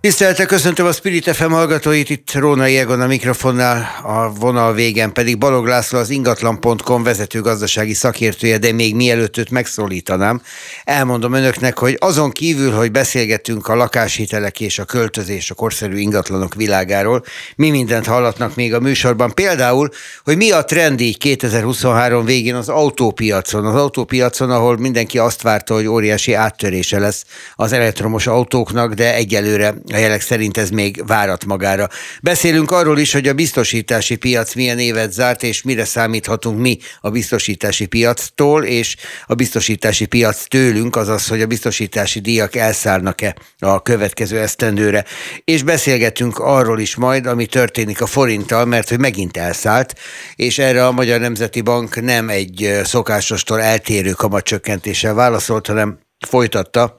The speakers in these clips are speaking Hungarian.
Tisztelte, köszöntöm a Spirit FM hallgatóit, itt Róna Egon a mikrofonnál, a vonal végen pedig Balog László az ingatlan.com vezető gazdasági szakértője, de még mielőtt őt megszólítanám, elmondom önöknek, hogy azon kívül, hogy beszélgetünk a lakáshitelek és a költözés, a korszerű ingatlanok világáról, mi mindent hallatnak még a műsorban. Például, hogy mi a trend így 2023 végén az autópiacon. Az autópiacon, ahol mindenki azt várta, hogy óriási áttörése lesz az elektromos autóknak, de egyelőre a jelek szerint ez még várat magára. Beszélünk arról is, hogy a biztosítási piac milyen évet zárt, és mire számíthatunk mi a biztosítási piactól, és a biztosítási piac tőlünk, azaz, hogy a biztosítási díjak elszállnak-e a következő esztendőre. És beszélgetünk arról is majd, ami történik a forinttal, mert hogy megint elszállt, és erre a Magyar Nemzeti Bank nem egy szokásostól eltérő kamatcsökkentéssel válaszolt, hanem folytatta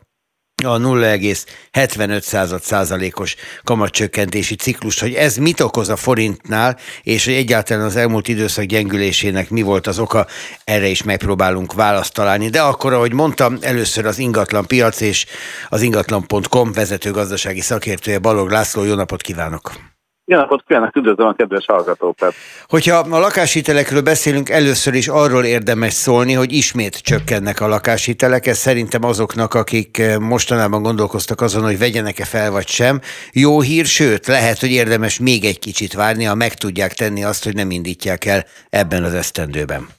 a 0,75 százalékos kamatcsökkentési ciklus, hogy ez mit okoz a forintnál, és hogy egyáltalán az elmúlt időszak gyengülésének mi volt az oka, erre is megpróbálunk választ találni. De akkor, ahogy mondtam, először az ingatlan piac és az ingatlan.com vezető gazdasági szakértője Balog László, jó napot kívánok! Jó napot kívánok, üdvözlöm a kedves hallgatókat! Hogyha a lakáshitelekről beszélünk, először is arról érdemes szólni, hogy ismét csökkennek a lakáshitelek. Ez szerintem azoknak, akik eh, mostanában gondolkoztak azon, hogy vegyenek-e fel vagy sem. Jó hír, sőt, lehet, hogy érdemes még egy kicsit várni, ha meg tudják tenni azt, hogy nem indítják el ebben az esztendőben.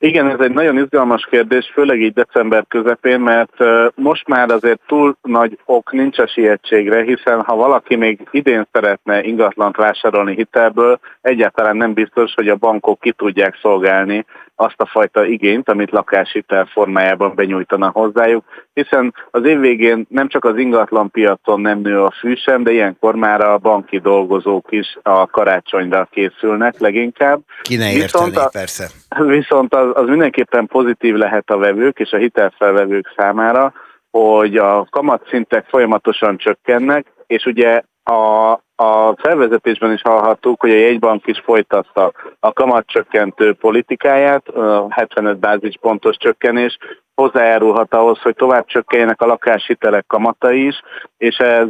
Igen, ez egy nagyon izgalmas kérdés, főleg így december közepén, mert most már azért túl nagy ok nincs a sietségre, hiszen ha valaki még idén szeretne ingatlant vásárolni hitelből, egyáltalán nem biztos, hogy a bankok ki tudják szolgálni azt a fajta igényt, amit lakáshitel formájában benyújtana hozzájuk, hiszen az év végén nem csak az ingatlan piacon nem nő a fű sem, de ilyenkor már a banki dolgozók is a karácsonyra készülnek leginkább. Ki ne viszont a, persze. Viszont az, az mindenképpen pozitív lehet a vevők és a hitelfelvevők számára, hogy a kamatszintek folyamatosan csökkennek, és ugye a, a felvezetésben is hallhattuk, hogy a jegybank is folytatta a kamatcsökkentő politikáját, 75 bázispontos csökkenés, hozzájárulhat ahhoz, hogy tovább csökkenjenek a lakáshitelek kamatai is, és ez,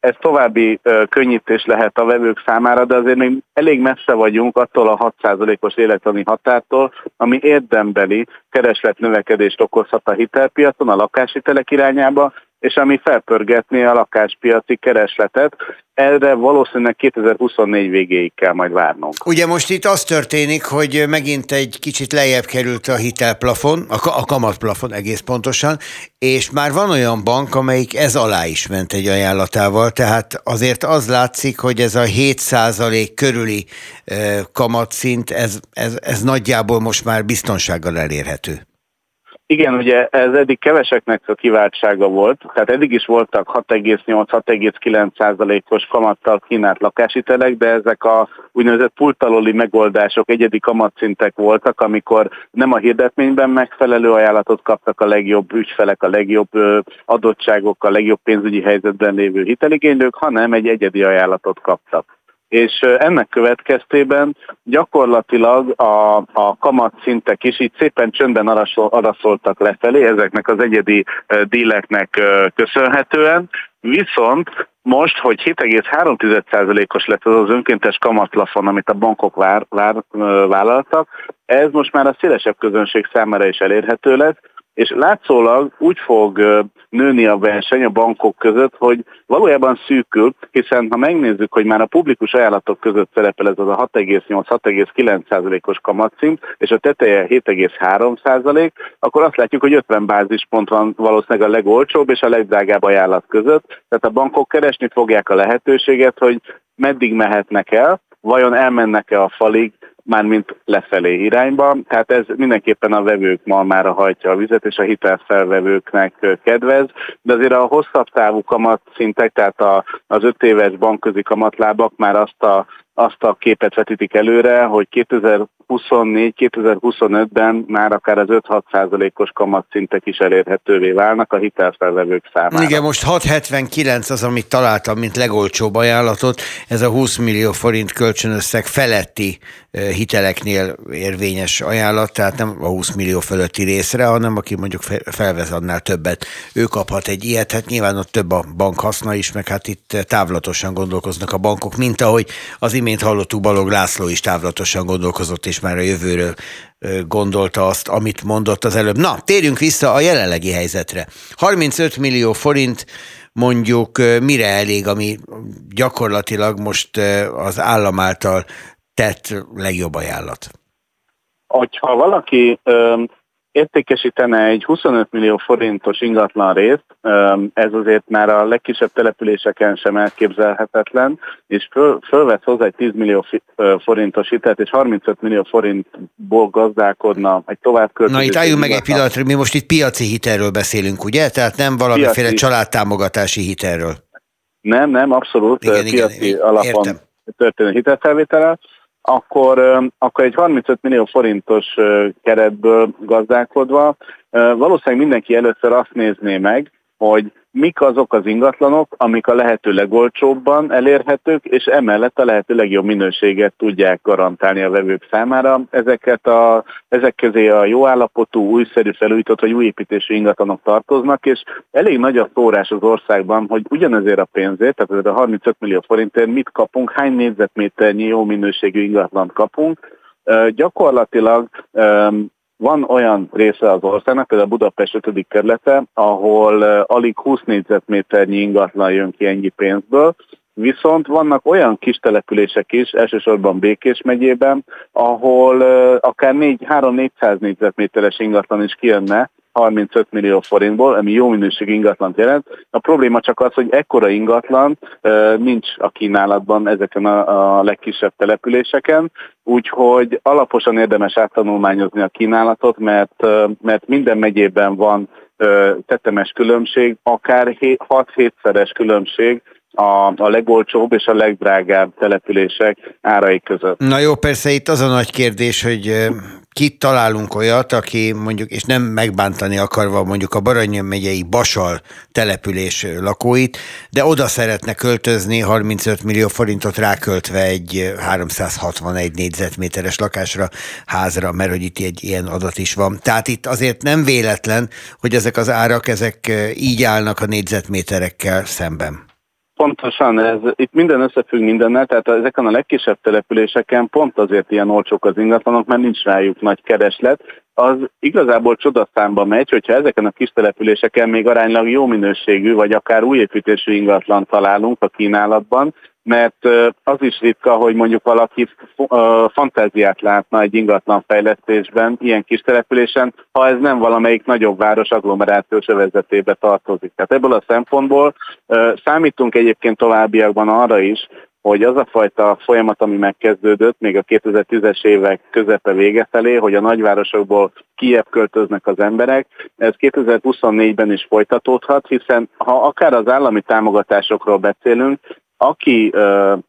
ez további könnyítés lehet a vevők számára, de azért még elég messze vagyunk attól a 6%-os életlani határtól, ami érdembeli keresletnövekedést okozhat a hitelpiacon, a lakáshitelek irányába, és ami felpörgetné a lakáspiaci keresletet. Erre valószínűleg 2024 végéig kell majd várnunk. Ugye most itt az történik, hogy megint egy kicsit lejjebb került a hitelplafon, a, kamatplafon egész pontosan, és már van olyan bank, amelyik ez alá is ment egy ajánlatával, tehát azért az látszik, hogy ez a 7% körüli kamatszint, ez, ez, ez nagyjából most már biztonsággal elérhető. Igen, ugye ez eddig keveseknek a kiváltsága volt, tehát eddig is voltak 6,8-6,9%-os kamattal kínált lakáshitelek, de ezek a úgynevezett pultaloli megoldások, egyedi kamatszintek voltak, amikor nem a hirdetményben megfelelő ajánlatot kaptak a legjobb ügyfelek, a legjobb adottságok, a legjobb pénzügyi helyzetben lévő hiteligénylők, hanem egy egyedi ajánlatot kaptak és ennek következtében gyakorlatilag a, a kamatszintek is így szépen csöndben araszoltak lefelé ezeknek az egyedi díleknek köszönhetően, viszont most, hogy 7,3%-os lett az az önkéntes kamatlafon, amit a bankok vár, vár, vállaltak, ez most már a szélesebb közönség számára is elérhető lesz, és látszólag úgy fog nőni a verseny a bankok között, hogy valójában szűkül, hiszen ha megnézzük, hogy már a publikus ajánlatok között szerepel ez az a 6,8-6,9%-os kamatszint, és a teteje 7,3%, akkor azt látjuk, hogy 50 bázispont van valószínűleg a legolcsóbb és a legdrágább ajánlat között, tehát a bankok keresni fogják a lehetőséget, hogy meddig mehetnek el, vajon elmennek-e a falig, mármint lefelé irányba. Tehát ez mindenképpen a vevők malmára hajtja a vizet, és a hitelfelvevőknek kedvez, de azért a hosszabb távú kamatszintek, tehát a, az öt éves bankközi kamatlábak már azt a azt a képet vetítik előre, hogy 2024-2025-ben már akár az 5-6 százalékos kamatszintek is elérhetővé válnak a hitelfelvevők számára. Igen, most 679 az, amit találtam, mint legolcsóbb ajánlatot. Ez a 20 millió forint kölcsönösszeg feletti hiteleknél érvényes ajánlat, tehát nem a 20 millió fölötti részre, hanem aki mondjuk felvez annál többet, ő kaphat egy ilyet. Hát nyilván ott több a bank haszna is, meg hát itt távlatosan gondolkoznak a bankok, mint ahogy az imént hallottuk Balog László is távlatosan gondolkozott, és már a jövőről gondolta azt, amit mondott az előbb. Na, térjünk vissza a jelenlegi helyzetre. 35 millió forint mondjuk mire elég, ami gyakorlatilag most az állam által tett legjobb ajánlat? Hogyha valaki értékesítene egy 25 millió forintos ingatlan részt, ez azért már a legkisebb településeken sem elképzelhetetlen, és föl, fölvesz hozzá egy 10 millió forintos hitelt, és 35 millió forintból gazdálkodna egy tovább Na itt álljunk meg egy pillanatra, mi most itt piaci hitelről beszélünk, ugye? Tehát nem valamiféle piaci... családtámogatási hitelről. Nem, nem, abszolút igen, piaci igen, alapon értem. történő hitelfelvételel akkor, akkor egy 35 millió forintos keretből gazdálkodva valószínűleg mindenki először azt nézné meg, hogy mik azok az ingatlanok, amik a lehető legolcsóbban elérhetők, és emellett a lehető legjobb minőséget tudják garantálni a vevők számára. Ezeket a, ezek közé a jó állapotú, újszerű felújított vagy új építésű ingatlanok tartoznak, és elég nagy a szórás az országban, hogy ugyanezért a pénzért, tehát ez a 35 millió forintért mit kapunk, hány négyzetméternyi jó minőségű ingatlant kapunk, gyakorlatilag van olyan része az országnak, például Budapest 5. kerülete, ahol alig 20 négyzetméternyi ingatlan jön ki ennyi pénzből, Viszont vannak olyan kis települések is, elsősorban Békés megyében, ahol akár 3-400 négyzetméteres ingatlan is kijönne, 35 millió forintból, ami jó minőségű ingatlant jelent. A probléma csak az, hogy ekkora ingatlan nincs a kínálatban ezeken a, legkisebb településeken, úgyhogy alaposan érdemes áttanulmányozni a kínálatot, mert, mert minden megyében van tetemes különbség, akár 6-7-szeres különbség a, a legolcsóbb és a legdrágább települések árai között. Na jó, persze itt az a nagy kérdés, hogy kit találunk olyat, aki mondjuk, és nem megbántani akarva mondjuk a Baranya megyei Basal település lakóit, de oda szeretne költözni 35 millió forintot ráköltve egy 361 négyzetméteres lakásra, házra, mert hogy itt egy ilyen adat is van. Tehát itt azért nem véletlen, hogy ezek az árak, ezek így állnak a négyzetméterekkel szemben. Pontosan, ez, itt minden összefügg mindennel, tehát ezeken a legkisebb településeken pont azért ilyen olcsók az ingatlanok, mert nincs rájuk nagy kereslet. Az igazából csodaszámba megy, hogyha ezeken a kis településeken még aránylag jó minőségű, vagy akár új építésű ingatlan találunk a kínálatban, mert az is ritka, hogy mondjuk valaki fantáziát látna egy ingatlan fejlesztésben, ilyen kis településen, ha ez nem valamelyik nagyobb város agglomerációs övezetébe tartozik. Tehát ebből a szempontból számítunk egyébként továbbiakban arra is, hogy az a fajta folyamat, ami megkezdődött még a 2010-es évek közepe vége felé, hogy a nagyvárosokból kiebb költöznek az emberek, ez 2024-ben is folytatódhat, hiszen ha akár az állami támogatásokról beszélünk, aki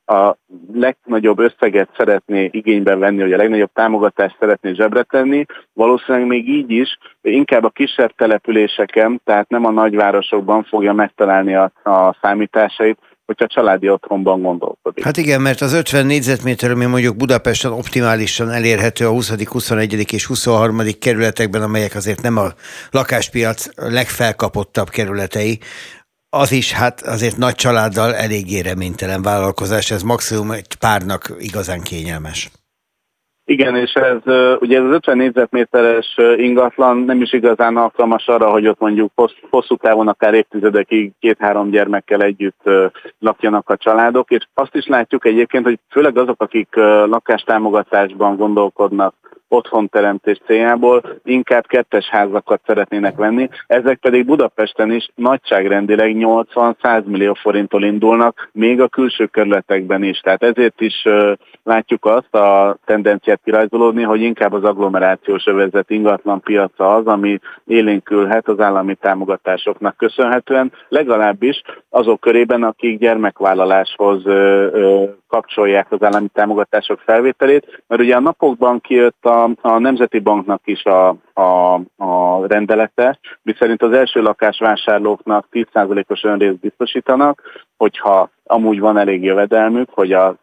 a legnagyobb összeget szeretné igénybe venni, vagy a legnagyobb támogatást szeretné zsebre tenni, valószínűleg még így is inkább a kisebb településeken, tehát nem a nagyvárosokban fogja megtalálni a, a számításait, hogyha családi otthonban gondolkodik. Hát igen, mert az 50 négyzetméter, ami mondjuk Budapesten optimálisan elérhető a 20., 21. és 23. kerületekben, amelyek azért nem a lakáspiac legfelkapottabb kerületei, az is hát azért nagy családdal eléggé reménytelen vállalkozás, ez maximum egy párnak igazán kényelmes. Igen, és ez ugye ez az 50 négyzetméteres ingatlan nem is igazán alkalmas arra, hogy ott mondjuk hosszú távon akár évtizedekig két-három gyermekkel együtt lakjanak a családok, és azt is látjuk egyébként, hogy főleg azok, akik lakástámogatásban gondolkodnak, otthonteremtés céljából inkább kettes házakat szeretnének venni, ezek pedig Budapesten is nagyságrendileg 80-100 millió forinttól indulnak, még a külső kerületekben is. Tehát ezért is látjuk azt a tendenciát kirajzolódni, hogy inkább az agglomerációs övezet ingatlan piaca az, ami élénkülhet az állami támogatásoknak köszönhetően, legalábbis azok körében, akik gyermekvállaláshoz kapcsolják az állami támogatások felvételét, mert ugye a napokban kijött a, a Nemzeti Banknak is a, a, a rendelete, miszerint az első lakásvásárlóknak 10%-os önrészt biztosítanak, hogyha amúgy van elég jövedelmük, hogy az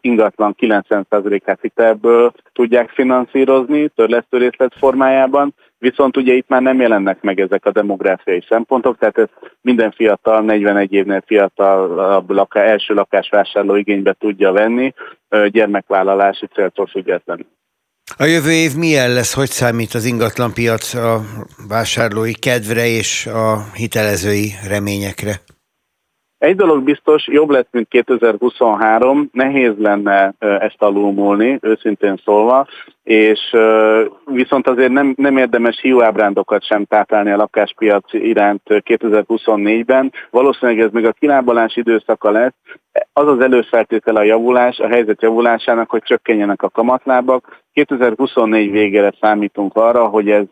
ingatlan 90%-át hitelből tudják finanszírozni törlesztő részlet formájában, viszont ugye itt már nem jelennek meg ezek a demográfiai szempontok, tehát ez minden fiatal, 41 évnél fiatalabb laká, első lakásvásárló igénybe tudja venni, gyermekvállalási céltól függetlenül. A jövő év milyen lesz, hogy számít az ingatlanpiac a vásárlói kedvre és a hitelezői reményekre? Egy dolog biztos, jobb lesz, mint 2023, nehéz lenne ezt alulmúlni, őszintén szólva, és viszont azért nem, nem érdemes hiúábrándokat sem táplálni a lakáspiac iránt 2024-ben. Valószínűleg ez még a kilábalás időszaka lesz. Az az előfeltétele a javulás, a helyzet javulásának, hogy csökkenjenek a kamatlábak. 2024 végére számítunk arra, hogy ez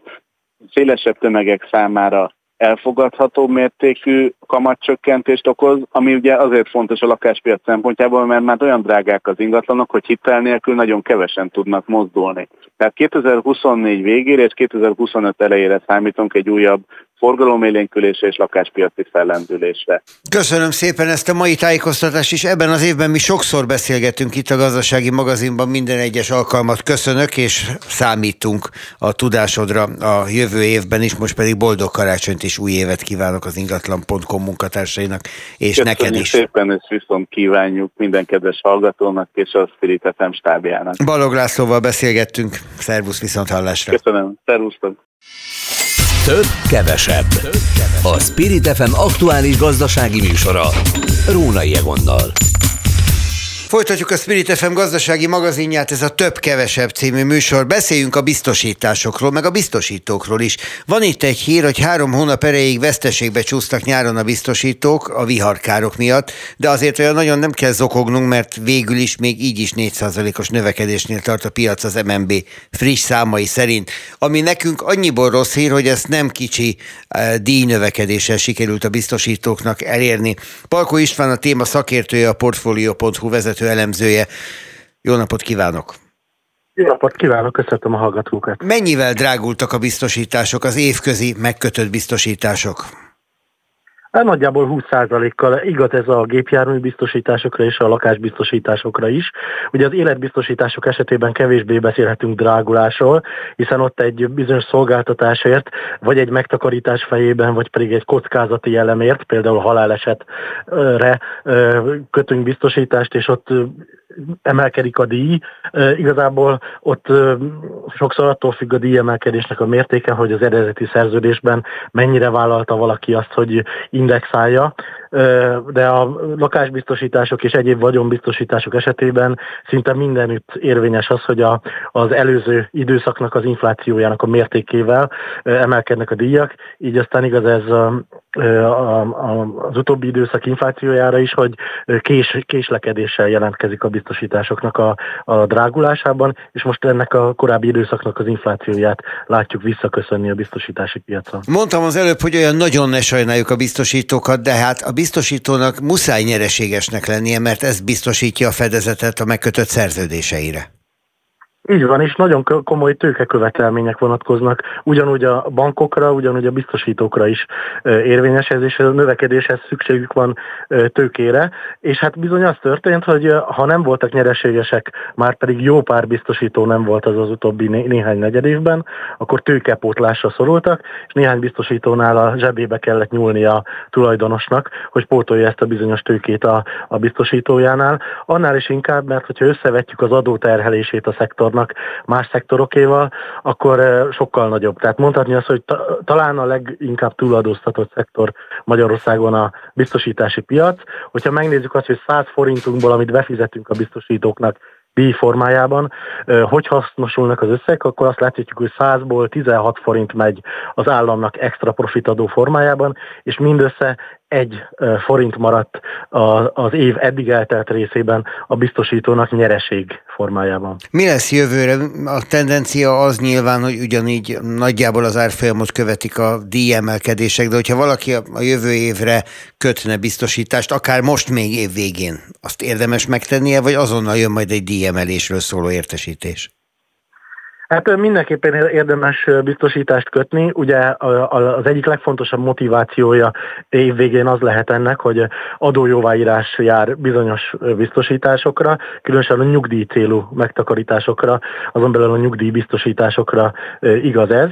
szélesebb tömegek számára elfogadható mértékű kamatcsökkentést okoz, ami ugye azért fontos a lakáspiac szempontjából, mert már olyan drágák az ingatlanok, hogy hitel nélkül nagyon kevesen tudnak mozdulni. Tehát 2024 végére és 2025 elejére számítunk egy újabb forgalomélénkülésre és lakáspiaci fellendülésre. Köszönöm szépen ezt a mai tájékoztatást is. Ebben az évben mi sokszor beszélgetünk itt a gazdasági magazinban, minden egyes alkalmat köszönök, és számítunk a tudásodra a jövő évben is, most pedig boldog karácsonyt és új évet kívánok az ingatlan.com munkatársainak, és Köszönjük neked is. szépen, és viszont kívánjuk minden kedves hallgatónak és a Spirit FM stábjának. Balog Lászlóval beszélgettünk, szervusz viszont hallásra. Köszönöm, szervusztok! Több, kevesebb. A Spirit FM aktuális gazdasági műsora. Rónai Egonnal. Folytatjuk a Spirit FM gazdasági magazinját, ez a Több-Kevesebb című műsor. Beszéljünk a biztosításokról, meg a biztosítókról is. Van itt egy hír, hogy három hónap erejéig veszteségbe csúsztak nyáron a biztosítók a viharkárok miatt, de azért olyan nagyon nem kell zokognunk, mert végül is még így is 4%-os növekedésnél tart a piac az MNB friss számai szerint. Ami nekünk annyiból rossz hír, hogy ezt nem kicsi uh, díjnövekedéssel sikerült a biztosítóknak elérni. Palko István a téma szakértője, a Portfolio.hu vezető vezető elemzője. Jó napot kívánok! Jó napot kívánok, köszöntöm a hallgatókat. Mennyivel drágultak a biztosítások, az évközi megkötött biztosítások? Hát nagyjából 20%-kal igaz ez a gépjármű biztosításokra és a lakásbiztosításokra is. Ugye az életbiztosítások esetében kevésbé beszélhetünk drágulásról, hiszen ott egy bizonyos szolgáltatásért, vagy egy megtakarítás fejében, vagy pedig egy kockázati elemért, például halálesetre kötünk biztosítást, és ott emelkedik a díj. Igazából ott sokszor attól függ a díjemelkedésnek a mértéke, hogy az eredeti szerződésben mennyire vállalta valaki azt, hogy indexálja, de a lakásbiztosítások és egyéb vagyonbiztosítások esetében szinte mindenütt érvényes az, hogy a, az előző időszaknak az inflációjának a mértékével emelkednek a díjak, így aztán igaz ez az utóbbi időszak inflációjára is, hogy kés, késlekedéssel jelentkezik a biztosításoknak a, a drágulásában, és most ennek a korábbi időszaknak az inflációját látjuk visszaköszönni a biztosítási piacon. Mondtam az előbb, hogy olyan nagyon ne sajnáljuk a biztosítókat, de hát a biztosítónak muszáj nyereségesnek lennie, mert ez biztosítja a fedezetet a megkötött szerződéseire. Így van, és nagyon komoly tőkekövetelmények vonatkoznak ugyanúgy a bankokra, ugyanúgy a biztosítókra is érvényes ez, és a növekedéshez szükségük van tőkére, és hát bizony az történt, hogy ha nem voltak nyereségesek, már pedig jó pár biztosító nem volt az az utóbbi né- néhány negyed évben, akkor tőkepótlásra szorultak, és néhány biztosítónál a zsebébe kellett nyúlni a tulajdonosnak, hogy pótolja ezt a bizonyos tőkét a, a biztosítójánál. Annál is inkább, mert hogyha összevetjük az adóterhelését a szektor szektornak más szektorokéval, akkor eh, sokkal nagyobb. Tehát mondhatni azt, hogy ta, talán a leginkább túladóztatott szektor Magyarországon a biztosítási piac. Hogyha megnézzük azt, hogy 100 forintunkból, amit befizetünk a biztosítóknak, díj formájában. Hogy hasznosulnak az összegek, akkor azt láthatjuk, hogy 100-ból 16 forint megy az államnak extra profitadó formájában, és mindössze egy forint maradt az év eddig eltelt részében a biztosítónak nyereség formájában. Mi lesz jövőre? A tendencia az nyilván, hogy ugyanígy nagyjából az árfolyamot követik a díjemelkedések, de hogyha valaki a jövő évre kötne biztosítást, akár most még év végén, azt érdemes megtennie, vagy azonnal jön majd egy díjemelésről szóló értesítés? Hát mindenképpen érdemes biztosítást kötni. Ugye az egyik legfontosabb motivációja évvégén az lehet ennek, hogy adójóváírás jár bizonyos biztosításokra, különösen a nyugdíj célú megtakarításokra, azon belül a nyugdíj biztosításokra igaz ez.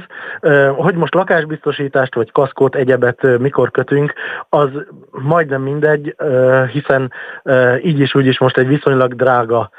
Hogy most lakásbiztosítást vagy kaszkót, egyebet mikor kötünk, az majdnem mindegy, hiszen így is úgy is most egy viszonylag drága,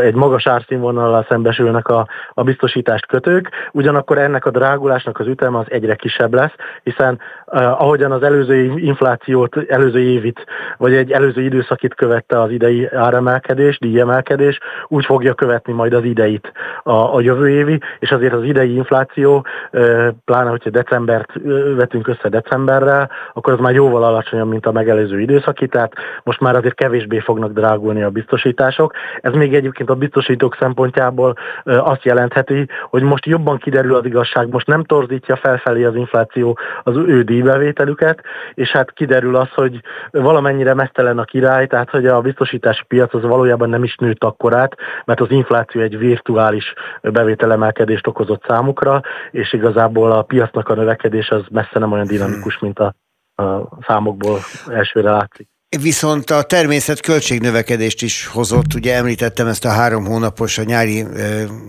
egy magas árszínvonallal szembesülnek a, a biztosítást kötők, ugyanakkor ennek a drágulásnak az üteme az egyre kisebb lesz, hiszen uh, ahogyan az előző inflációt, előző évit, vagy egy előző időszakit követte az idei áremelkedés, díjemelkedés, úgy fogja követni majd az ideit a, a jövő évi, és azért az idei infláció, uh, pláne hogyha decembert uh, vetünk össze decemberrel, akkor az már jóval alacsonyabb, mint a megelőző időszaki, tehát most már azért kevésbé fognak drágulni a biztosítások. Ez még egyébként a biztosítók szempontjából azt jelenthet, jelenti, hogy most jobban kiderül az igazság, most nem torzítja felfelé az infláció az ő díjbevételüket, és hát kiderül az, hogy valamennyire mesztelen a király, tehát hogy a biztosítási piac az valójában nem is nőtt akkorát, mert az infláció egy virtuális bevételemelkedést okozott számukra, és igazából a piacnak a növekedés az messze nem olyan dinamikus, mint a, a számokból elsőre látszik. Viszont a természet költségnövekedést is hozott, ugye említettem ezt a három hónapos, a nyári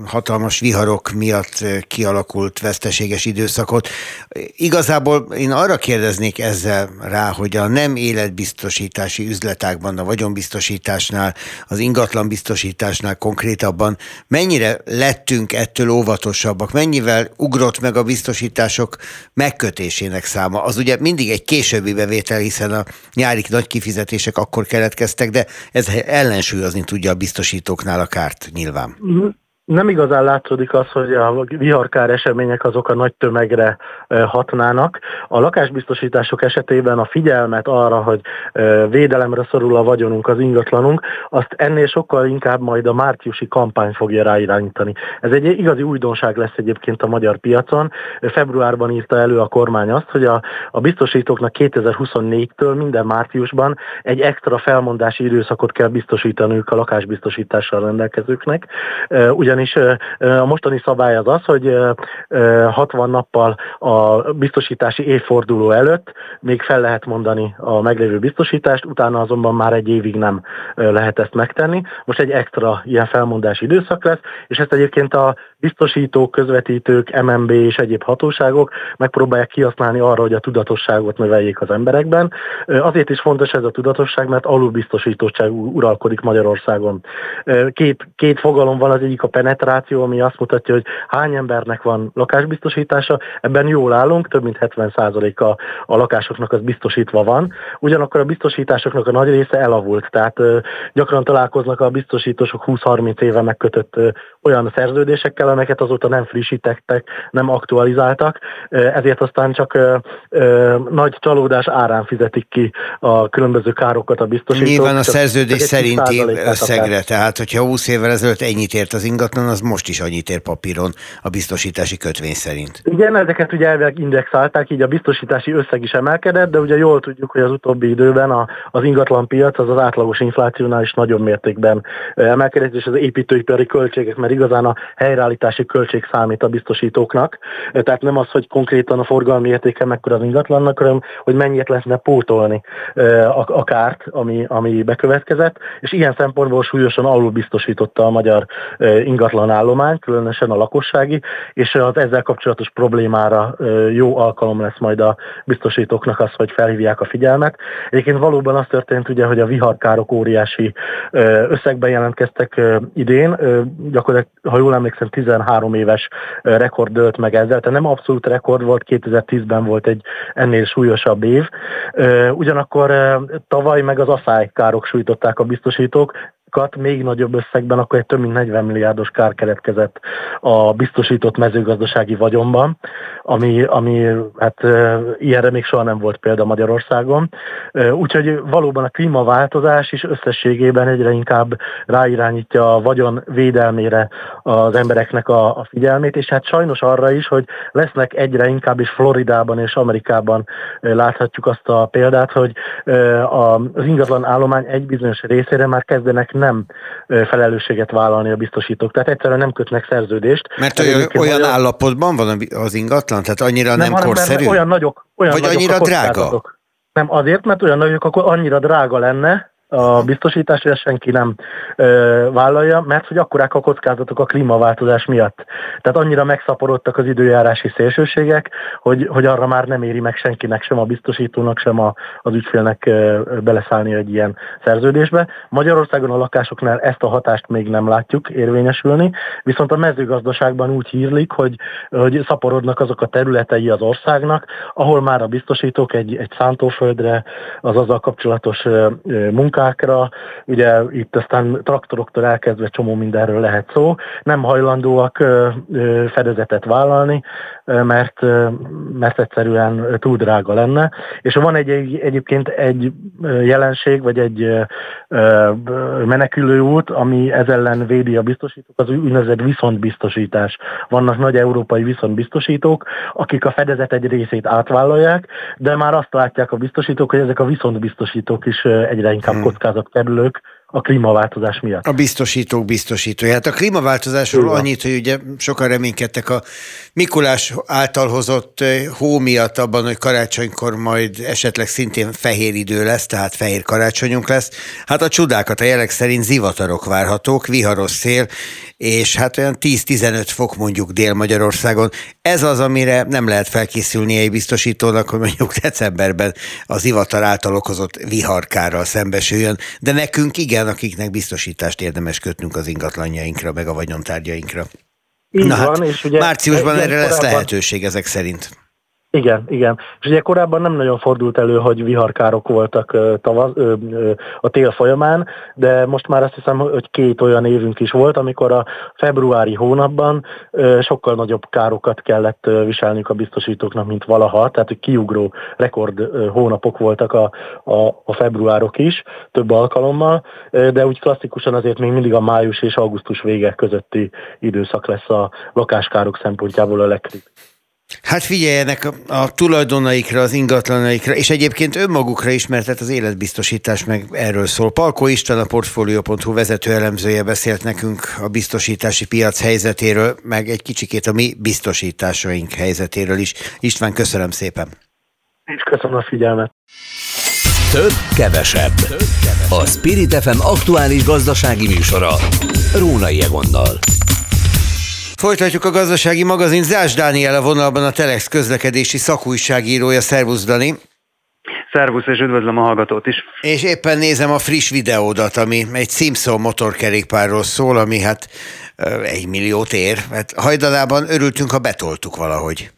hatalmas viharok miatt kialakult veszteséges időszakot. Igazából én arra kérdeznék ezzel rá, hogy a nem életbiztosítási üzletákban, a vagyonbiztosításnál, az ingatlanbiztosításnál konkrétabban mennyire lettünk ettől óvatosabbak, mennyivel ugrott meg a biztosítások megkötésének száma. Az ugye mindig egy későbbi bevétel, hiszen a nyári nagy kifizetés kifizetések akkor keletkeztek, de ez ellensúlyozni tudja a biztosítóknál a kárt nyilván. Nem igazán látszódik az, hogy a viharkár események azok a nagy tömegre hatnának. A lakásbiztosítások esetében a figyelmet arra, hogy védelemre szorul a vagyonunk, az ingatlanunk, azt ennél sokkal inkább majd a márciusi kampány fogja ráirányítani. Ez egy igazi újdonság lesz egyébként a magyar piacon. Februárban írta elő a kormány azt, hogy a, a biztosítóknak 2024-től minden márciusban egy extra felmondási időszakot kell biztosítaniuk a lakásbiztosítással rendelkezőknek. Ugyan ugyanis a mostani szabály az az, hogy 60 nappal a biztosítási évforduló előtt még fel lehet mondani a meglévő biztosítást, utána azonban már egy évig nem lehet ezt megtenni. Most egy extra ilyen felmondási időszak lesz, és ezt egyébként a biztosítók, közvetítők, MNB és egyéb hatóságok megpróbálják kihasználni arra, hogy a tudatosságot növeljék az emberekben. Azért is fontos ez a tudatosság, mert alulbiztosítottság uralkodik Magyarországon. Két, két fogalom van, az egyik a penetráció, ami azt mutatja, hogy hány embernek van lakásbiztosítása, ebben jól állunk, több mint 70%-a a lakásoknak az biztosítva van, ugyanakkor a biztosításoknak a nagy része elavult, tehát gyakran találkoznak a biztosítósok 20-30 éve megkötött olyan szerződésekkel, amelyeket azóta nem frissítettek, nem aktualizáltak, ezért aztán csak nagy csalódás árán fizetik ki a különböző károkat a biztosítók. Nyilván a szerződés szerinti összegre, tehát hogyha 20 évvel ezelőtt ennyit ért az ingatlan, az most is annyit ér papíron a biztosítási kötvény szerint. Igen, ezeket ugye elvileg indexálták, így a biztosítási összeg is emelkedett, de ugye jól tudjuk, hogy az utóbbi időben a, az ingatlan piac az az átlagos inflációnál is nagyobb mértékben emelkedett, és az építőipari költségek, mert igazán a helyreállítási költség számít a biztosítóknak. Tehát nem az, hogy konkrétan a forgalmi értéke mekkora az ingatlannak, hanem hogy mennyit lehetne pótolni a, a kárt, ami, ami bekövetkezett, és ilyen szempontból súlyosan alul biztosította a magyar ingatlan állomány, különösen a lakossági, és az ezzel kapcsolatos problémára jó alkalom lesz majd a biztosítóknak az, hogy felhívják a figyelmet. Egyébként valóban az történt ugye, hogy a viharkárok óriási összegben jelentkeztek idén, gyakorlatilag, ha jól emlékszem, 13 éves rekord dölt meg ezzel, tehát nem abszolút rekord volt, 2010-ben volt egy ennél súlyosabb év. Ugyanakkor tavaly meg az károk sújtották a biztosítók, még nagyobb összegben, akkor egy több mint 40 milliárdos kár keletkezett a biztosított mezőgazdasági vagyonban, ami, ami hát ilyenre még soha nem volt példa Magyarországon. Úgyhogy valóban a klímaváltozás is összességében egyre inkább ráirányítja a vagyon védelmére az embereknek a, a figyelmét, és hát sajnos arra is, hogy lesznek egyre inkább is Floridában és Amerikában láthatjuk azt a példát, hogy az ingatlan állomány egy bizonyos részére már kezdenek nem felelősséget vállalni a biztosítók. Tehát egyszerűen nem kötnek szerződést. Mert olyan, olyan állapotban van az ingatlan? Tehát annyira nem, nem korszerű? Olyan nagyok, olyan Vagy nagyok annyira drága? Nem, azért, mert olyan nagyok, akkor annyira drága lenne, a biztosítás, hogy ezt senki nem ö, vállalja, mert hogy akkorák a kockázatok a klímaváltozás miatt. Tehát annyira megszaporodtak az időjárási szélsőségek, hogy, hogy arra már nem éri meg senkinek, sem a biztosítónak, sem a, az ügyfélnek ö, beleszállni egy ilyen szerződésbe. Magyarországon a lakásoknál ezt a hatást még nem látjuk érvényesülni, viszont a mezőgazdaságban úgy hírlik, hogy, hogy szaporodnak azok a területei az országnak, ahol már a biztosítók egy, egy szántóföldre, az azzal kapcsolatos munkát, munkákra, ugye itt aztán traktoroktól elkezdve csomó mindenről lehet szó, nem hajlandóak fedezetet vállalni, mert, mert egyszerűen túl drága lenne. És van egy, egy, egyébként egy jelenség, vagy egy menekülő út, ami ez ellen védi a biztosítók, az úgynevezett viszontbiztosítás. Vannak nagy európai viszontbiztosítók, akik a fedezet egy részét átvállalják, de már azt látják a biztosítók, hogy ezek a viszontbiztosítók is egyre inkább. Kockázatkerülők, a klímaváltozás miatt. A biztosítók biztosítója. Hát a klímaváltozásról annyit, hogy ugye sokan reménykedtek a Mikulás által hozott eh, hó miatt abban, hogy karácsonykor majd esetleg szintén fehér idő lesz, tehát fehér karácsonyunk lesz. Hát a csodákat a jelek szerint zivatarok várhatók, viharos szél, és hát olyan 10-15 fok mondjuk Dél-Magyarországon. Ez az, amire nem lehet felkészülni egy biztosítónak, hogy mondjuk decemberben az ivatar által okozott viharkárral szembesüljön, de nekünk igen, akiknek biztosítást érdemes kötnünk az ingatlanjainkra, meg a vagyontárgyainkra. Így Na van, hát, és ugye márciusban erre lesz lehetőség ezek szerint. Igen, igen. És ugye korábban nem nagyon fordult elő, hogy viharkárok voltak tavaz, ö, ö, a tél folyamán, de most már azt hiszem, hogy két olyan évünk is volt, amikor a februári hónapban ö, sokkal nagyobb károkat kellett viselniük a biztosítóknak, mint valaha, tehát hogy kiugró rekord hónapok voltak a, a, a februárok is, több alkalommal, de úgy klasszikusan azért még mindig a május és augusztus vége közötti időszak lesz a lakáskárok szempontjából a legkritikusabb. Hát figyeljenek a, tulajdonaikra, az ingatlanaikra, és egyébként önmagukra is, mert hát az életbiztosítás meg erről szól. Palko István, a Portfolio.hu vezető elemzője beszélt nekünk a biztosítási piac helyzetéről, meg egy kicsikét a mi biztosításaink helyzetéről is. István, köszönöm szépen. És köszönöm a figyelmet. Több, kevesebb. Több, kevesebb. A Spirit FM aktuális gazdasági műsora. Rónai Egonnal. Folytatjuk a gazdasági magazin. Zás Dániel a vonalban a Telex közlekedési szakújságírója. Szervusz, Dani! Szervusz, és üdvözlöm a hallgatót is. És éppen nézem a friss videódat, ami egy Simpson motorkerékpárról szól, ami hát egy milliót ér. Hát hajdalában örültünk, ha betoltuk valahogy.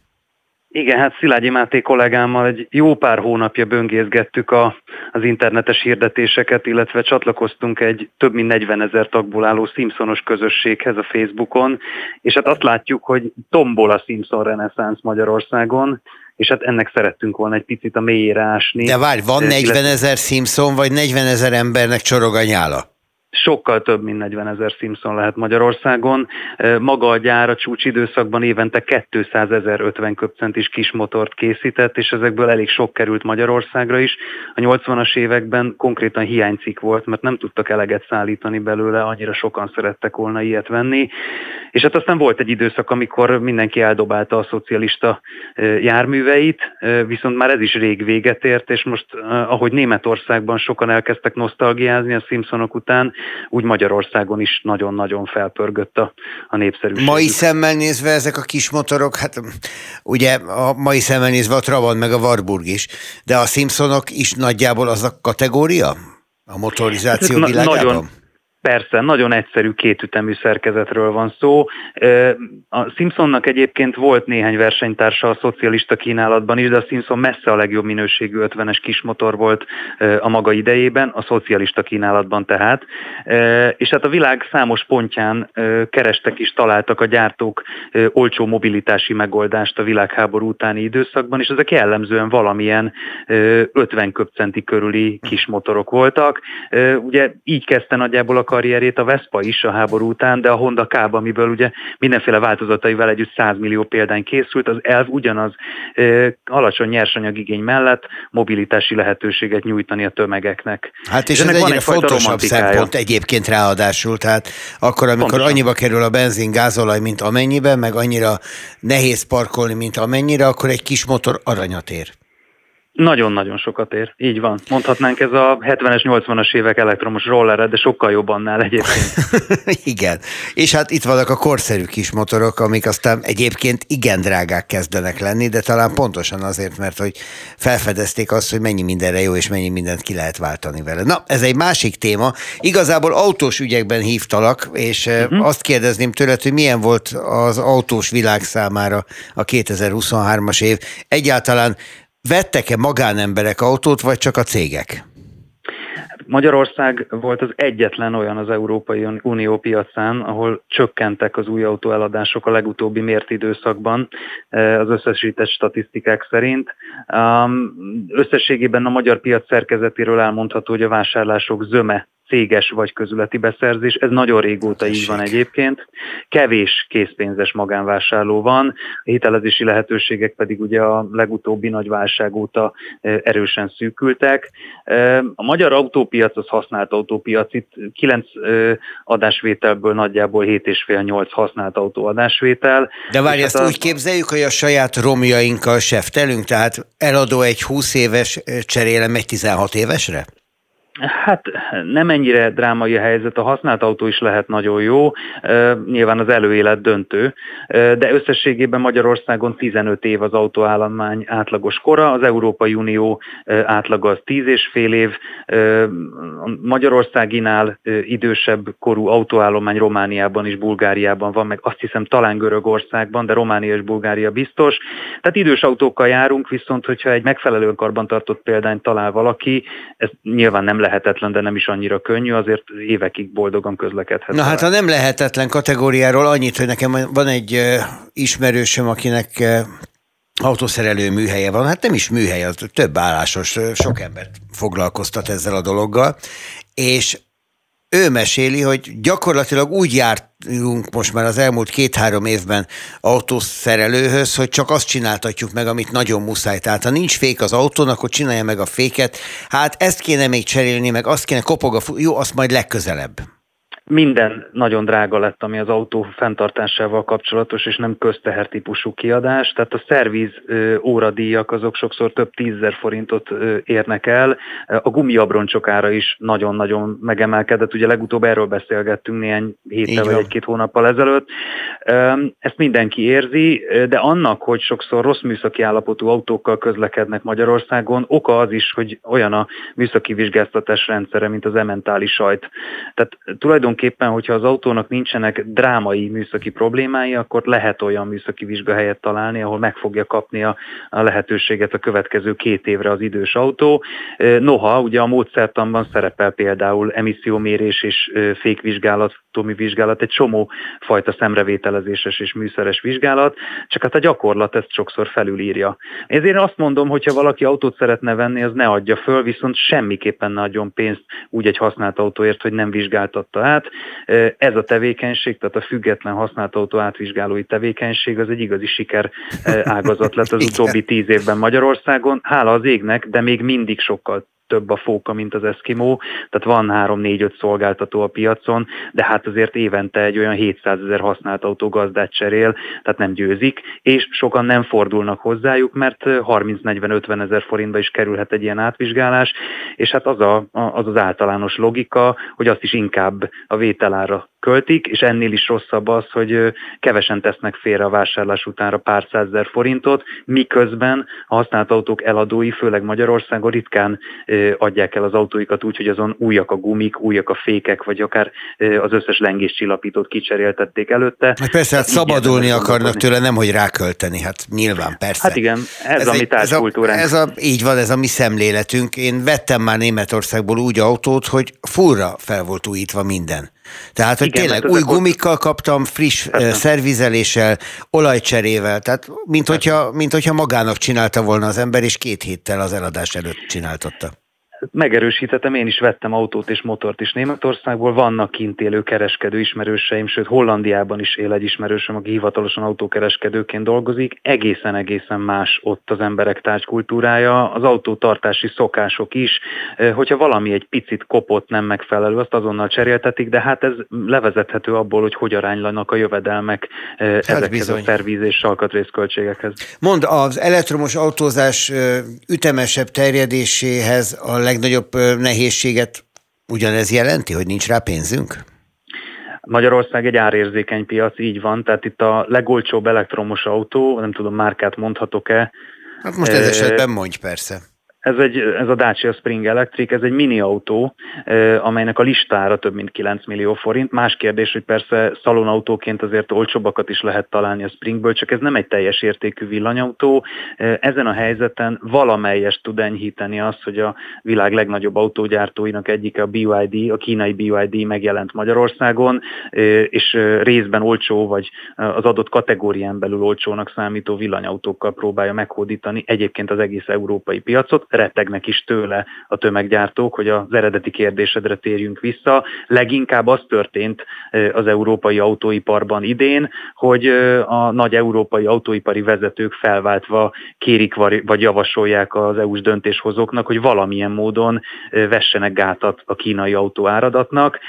Igen, hát Szilágyi Máté kollégámmal egy jó pár hónapja böngészgettük a, az internetes hirdetéseket, illetve csatlakoztunk egy több mint 40 ezer tagból álló Simpsonos közösséghez a Facebookon, és hát azt látjuk, hogy tombol a Simpson reneszánsz Magyarországon, és hát ennek szerettünk volna egy picit a mélyére ásni. De várj, van 40 ezer Simpson, vagy 40 ezer embernek csorog a nyála? Sokkal több, mint 40 ezer Simpson lehet Magyarországon. Maga a gyár a csúcsidőszakban évente 200 ezer 50 köpcentis kismotort készített, és ezekből elég sok került Magyarországra is. A 80-as években konkrétan hiánycik volt, mert nem tudtak eleget szállítani belőle, annyira sokan szerettek volna ilyet venni. És hát aztán volt egy időszak, amikor mindenki eldobálta a szocialista járműveit, viszont már ez is rég véget ért, és most, ahogy Németországban sokan elkezdtek nosztalgiázni a Simpsonok után, úgy Magyarországon is nagyon-nagyon felpörgött a, a népszerűség. Mai szemmel nézve ezek a kis motorok, hát ugye a mai szemmel nézve a Trabant meg a Warburg is, de a Simpsonok is nagyjából az a kategória? A motorizáció hát, világában? Nagyon, Persze, nagyon egyszerű kétütemű szerkezetről van szó. A Simpsonnak egyébként volt néhány versenytársa a szocialista kínálatban is, de a Simpson messze a legjobb minőségű 50-es kismotor volt a maga idejében, a szocialista kínálatban tehát. És hát a világ számos pontján kerestek is, találtak a gyártók olcsó mobilitási megoldást a világháború utáni időszakban, és ezek jellemzően valamilyen 50 köpcenti körüli kismotorok voltak. Ugye így kezdte nagyjából a karrierét a Vespa is a háború után, de a Honda k amiből ugye mindenféle változataival együtt 100 millió példány készült, az elv ugyanaz alacsony nyersanyagigény mellett mobilitási lehetőséget nyújtani a tömegeknek. Hát és, és ez egyre fontosabb szempont egyébként ráadásul, tehát akkor, amikor Pontosan. annyiba kerül a benzin, gázolaj, mint amennyiben, meg annyira nehéz parkolni, mint amennyire, akkor egy kis motor aranyat ér. Nagyon-nagyon sokat ér, így van. Mondhatnánk ez a 70-es, 80-as évek elektromos rollere, de sokkal jobb annál egyébként. igen, és hát itt vannak a korszerű kis motorok, amik aztán egyébként igen drágák kezdenek lenni, de talán pontosan azért, mert hogy felfedezték azt, hogy mennyi mindenre jó, és mennyi mindent ki lehet váltani vele. Na, ez egy másik téma. Igazából autós ügyekben hívtalak, és uh-huh. azt kérdezném tőled, hogy milyen volt az autós világ számára a 2023-as év. Egyáltalán vettek-e magánemberek autót, vagy csak a cégek? Magyarország volt az egyetlen olyan az Európai Unió piacán, ahol csökkentek az új autóeladások a legutóbbi mért időszakban eh, az összesített statisztikák szerint. Összességében a magyar piac szerkezetéről elmondható, hogy a vásárlások zöme céges vagy közületi beszerzés. Ez nagyon régóta Tessék. így van egyébként. Kevés készpénzes magánvásárló van, a hitelezési lehetőségek pedig ugye a legutóbbi nagy válság óta erősen szűkültek. A magyar autópiac az használt autópiac, itt 9 adásvételből nagyjából 7,5-8 használt autóadásvétel. De várj, ezt hát a... úgy képzeljük, hogy a saját romjainkkal seftelünk, tehát eladó egy 20 éves cserélem egy 16 évesre? Hát nem ennyire drámai a helyzet, a használt autó is lehet nagyon jó, nyilván az előélet döntő, de összességében Magyarországon 15 év az autóállomány átlagos kora, az Európai Unió átlaga az 10 és fél év, Magyarországinál idősebb korú autóállomány Romániában és Bulgáriában van, meg azt hiszem talán Görögországban, de Románia és Bulgária biztos. Tehát idős autókkal járunk, viszont hogyha egy megfelelően karbantartott példányt talál valaki, ez nyilván nem lehet lehetetlen, de nem is annyira könnyű, azért évekig boldogan közlekedhet. Na hát a nem lehetetlen kategóriáról annyit, hogy nekem van egy ismerősöm, akinek autószerelő műhelye van, hát nem is műhely, az több állásos, sok embert foglalkoztat ezzel a dologgal, és ő meséli, hogy gyakorlatilag úgy jártunk most már az elmúlt két-három évben autószerelőhöz, hogy csak azt csináltatjuk meg, amit nagyon muszáj. Tehát ha nincs fék az autón, akkor csinálja meg a féket. Hát ezt kéne még cserélni, meg azt kéne kopog a... Jó, azt majd legközelebb minden nagyon drága lett, ami az autó fenntartásával kapcsolatos, és nem közteher típusú kiadás. Tehát a szerviz óradíjak azok sokszor több tízzer forintot érnek el. A gumiabroncsok ára is nagyon-nagyon megemelkedett. Ugye legutóbb erről beszélgettünk néhány héttel vagy egy-két hónappal ezelőtt. Ezt mindenki érzi, de annak, hogy sokszor rossz műszaki állapotú autókkal közlekednek Magyarországon, oka az is, hogy olyan a műszaki vizsgáztatás rendszere, mint az ementális sajt. Tehát tulajdonképpen tulajdonképpen, hogyha az autónak nincsenek drámai műszaki problémái, akkor lehet olyan műszaki vizsgahelyet találni, ahol meg fogja kapni a, lehetőséget a következő két évre az idős autó. Noha, ugye a módszertanban szerepel például emissziómérés és fékvizsgálat, tomi vizsgálat, egy csomó fajta szemrevételezéses és műszeres vizsgálat, csak hát a gyakorlat ezt sokszor felülírja. Ezért azt mondom, hogyha valaki autót szeretne venni, az ne adja föl, viszont semmiképpen ne adjon pénzt úgy egy használt autóért, hogy nem vizsgáltatta át, ez a tevékenység, tehát a független használt autó átvizsgálói tevékenység az egy igazi siker ágazat lett az utóbbi tíz évben Magyarországon. Hála az égnek, de még mindig sokkal több a fóka, mint az Eskimo, tehát van 3-4-5 szolgáltató a piacon, de hát azért évente egy olyan 700 ezer használt autó gazdát cserél, tehát nem győzik, és sokan nem fordulnak hozzájuk, mert 30-40-50 ezer forintba is kerülhet egy ilyen átvizsgálás, és hát az, a, az az általános logika, hogy azt is inkább a vételára költik, és ennél is rosszabb az, hogy kevesen tesznek félre a vásárlás utánra pár százezer forintot, miközben a használt autók eladói, főleg Magyarországon ritkán adják el az autóikat úgy, hogy azon újak a gumik, újak a fékek, vagy akár az összes lengéscsillapítót kicseréltették előtte. Hát persze, hát szabadulni akarnak tőle, nem hogy rákölteni, hát nyilván, persze. Hát igen, ez, ez a mi ez a, ez a, így van, ez a mi szemléletünk. Én vettem már Németországból úgy autót, hogy furra fel volt újítva minden. Tehát, hogy Igen, tényleg új gumikkal kaptam, friss Persze. szervizeléssel, olajcserével, tehát mint hogyha, mint hogyha magának csinálta volna az ember, és két héttel az eladás előtt csináltatta megerősítettem, én is vettem autót és motort is Németországból, vannak kint élő kereskedő ismerőseim, sőt Hollandiában is él egy ismerősöm, aki hivatalosan autókereskedőként dolgozik, egészen-egészen más ott az emberek tárgykultúrája, az autótartási szokások is, hogyha valami egy picit kopott, nem megfelelő, azt azonnal cseréltetik, de hát ez levezethető abból, hogy hogy aránylanak a jövedelmek hát ezekhez bizony. a szervíz és alkatrészköltségekhez. Mond, az elektromos autózás ütemesebb terjedéséhez a legnagyobb nehézséget ugyanez jelenti, hogy nincs rá pénzünk? Magyarország egy árérzékeny piac, így van, tehát itt a legolcsóbb elektromos autó, nem tudom, márkát mondhatok-e. Hát most ez esetben mondj persze. Ez, egy, ez a Dacia Spring Electric, ez egy mini autó, amelynek a listára több mint 9 millió forint. Más kérdés, hogy persze szalonautóként azért olcsóbbakat is lehet találni a Springből, csak ez nem egy teljes értékű villanyautó. Ezen a helyzeten valamelyest tud enyhíteni azt, hogy a világ legnagyobb autógyártóinak egyike a BYD, a kínai BYD megjelent Magyarországon, és részben olcsó, vagy az adott kategórián belül olcsónak számító villanyautókkal próbálja meghódítani egyébként az egész európai piacot rettegnek is tőle a tömeggyártók, hogy az eredeti kérdésedre térjünk vissza. Leginkább az történt az európai autóiparban idén, hogy a nagy európai autóipari vezetők felváltva kérik vagy javasolják az EU-s döntéshozóknak, hogy valamilyen módon vessenek gátat a kínai autó áradatnak,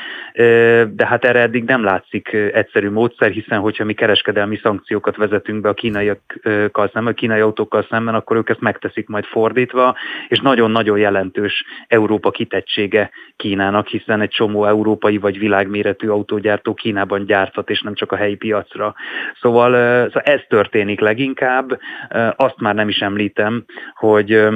de hát erre eddig nem látszik egyszerű módszer, hiszen hogyha mi kereskedelmi szankciókat vezetünk be a kínaiakkal szemben, a kínai autókkal szemben, akkor ők ezt megteszik majd fordítva, és nagyon-nagyon jelentős Európa kitettsége Kínának, hiszen egy csomó európai vagy világméretű autógyártó Kínában gyártat, és nem csak a helyi piacra. Szóval, szóval ez történik leginkább, azt már nem is említem, hogy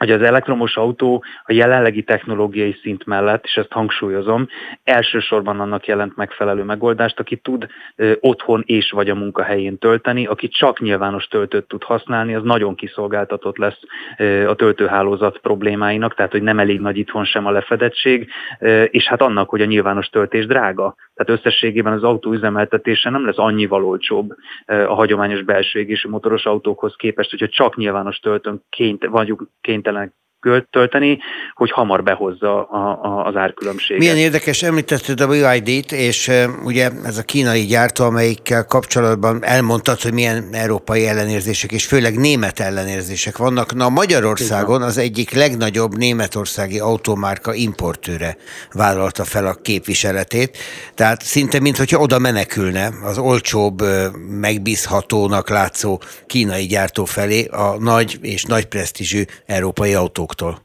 hogy az elektromos autó a jelenlegi technológiai szint mellett, és ezt hangsúlyozom, elsősorban annak jelent megfelelő megoldást, aki tud ö, otthon és vagy a munkahelyén tölteni, aki csak nyilvános töltőt tud használni, az nagyon kiszolgáltatott lesz ö, a töltőhálózat problémáinak, tehát hogy nem elég nagy itthon sem a lefedettség, ö, és hát annak, hogy a nyilvános töltés drága. Tehát összességében az autó üzemeltetése nem lesz annyival olcsóbb a hagyományos belső égésű motoros autókhoz képest, hogyha csak nyilvános töltőn kényt, vagyunk kénytelenek tölteni, hogy hamar behozza a, a, az árkülönbséget. Milyen érdekes, említetted a BYD-t, és ugye ez a kínai gyártó, amelyikkel kapcsolatban elmondtad, hogy milyen európai ellenérzések, és főleg német ellenérzések vannak. Na Magyarországon az egyik legnagyobb németországi automárka importőre vállalta fel a képviseletét, tehát szinte mintha oda menekülne az olcsóbb, megbízhatónak látszó kínai gyártó felé a nagy és nagy presztízsű európai autók кто.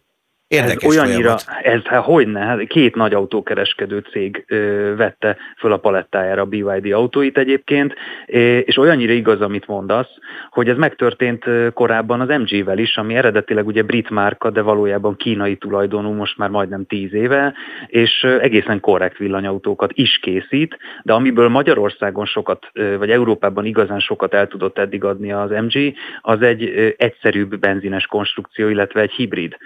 Érdekes ez olyannyira, folyamat. ez hát hogyne, hát két nagy autókereskedő cég ö, vette föl a palettájára a BYD autóit egyébként, és olyannyira igaz, amit mondasz, hogy ez megtörtént korábban az MG-vel is, ami eredetileg ugye brit márka, de valójában kínai tulajdonú most már majdnem tíz éve, és egészen korrekt villanyautókat is készít, de amiből Magyarországon sokat, vagy Európában igazán sokat el tudott eddig adni az MG, az egy egyszerűbb benzines konstrukció, illetve egy hibrid.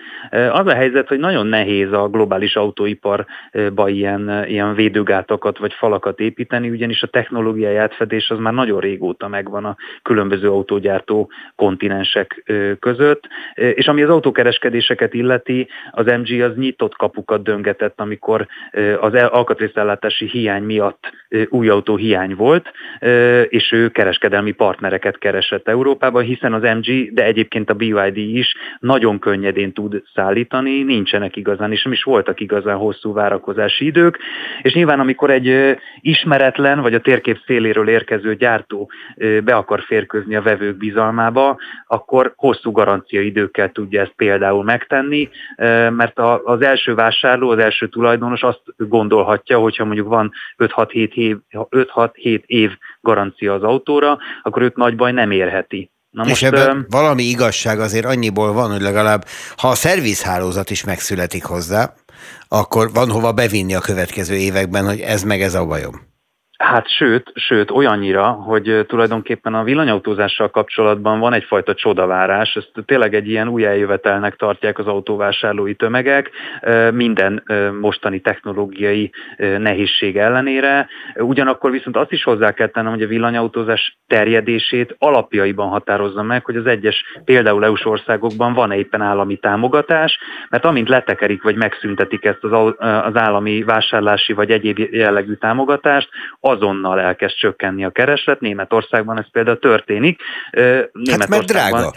Az a helyzet, hogy nagyon nehéz a globális autóiparba ilyen, ilyen védőgátakat vagy falakat építeni, ugyanis a technológiai átfedés az már nagyon régóta megvan a különböző autógyártó kontinensek között, és ami az autókereskedéseket illeti, az MG az nyitott kapukat döngetett, amikor az alkatrészellátási hiány miatt új autó hiány volt, és ő kereskedelmi partnereket keresett Európában, hiszen az MG, de egyébként a BYD is nagyon könnyedén tud szállítani, tartani, nincsenek igazán, és nem is voltak igazán hosszú várakozási idők, és nyilván amikor egy ismeretlen vagy a térkép széléről érkező gyártó be akar férkőzni a vevők bizalmába, akkor hosszú garancia időkkel tudja ezt például megtenni, mert az első vásárló, az első tulajdonos azt gondolhatja, hogyha mondjuk van 5-6-7 év, 5-6-7 év garancia az autóra, akkor őt nagy baj nem érheti. Na és most, ebben uh, valami igazság azért annyiból van, hogy legalább ha a szervizhálózat is megszületik hozzá, akkor van hova bevinni a következő években, hogy ez meg ez a bajom. Hát sőt, sőt, olyannyira, hogy tulajdonképpen a villanyautózással kapcsolatban van egyfajta csodavárás, ezt tényleg egy ilyen új eljövetelnek tartják az autóvásárlói tömegek, minden mostani technológiai nehézség ellenére. Ugyanakkor viszont azt is hozzá kell tennem, hogy a villanyautózás terjedését alapjaiban határozza meg, hogy az egyes például EU-s országokban van éppen állami támogatás, mert amint letekerik vagy megszüntetik ezt az, állami vásárlási vagy egyéb jellegű támogatást, azonnal elkezd csökkenni a kereslet. Németországban ez például történik. Hát mert drága.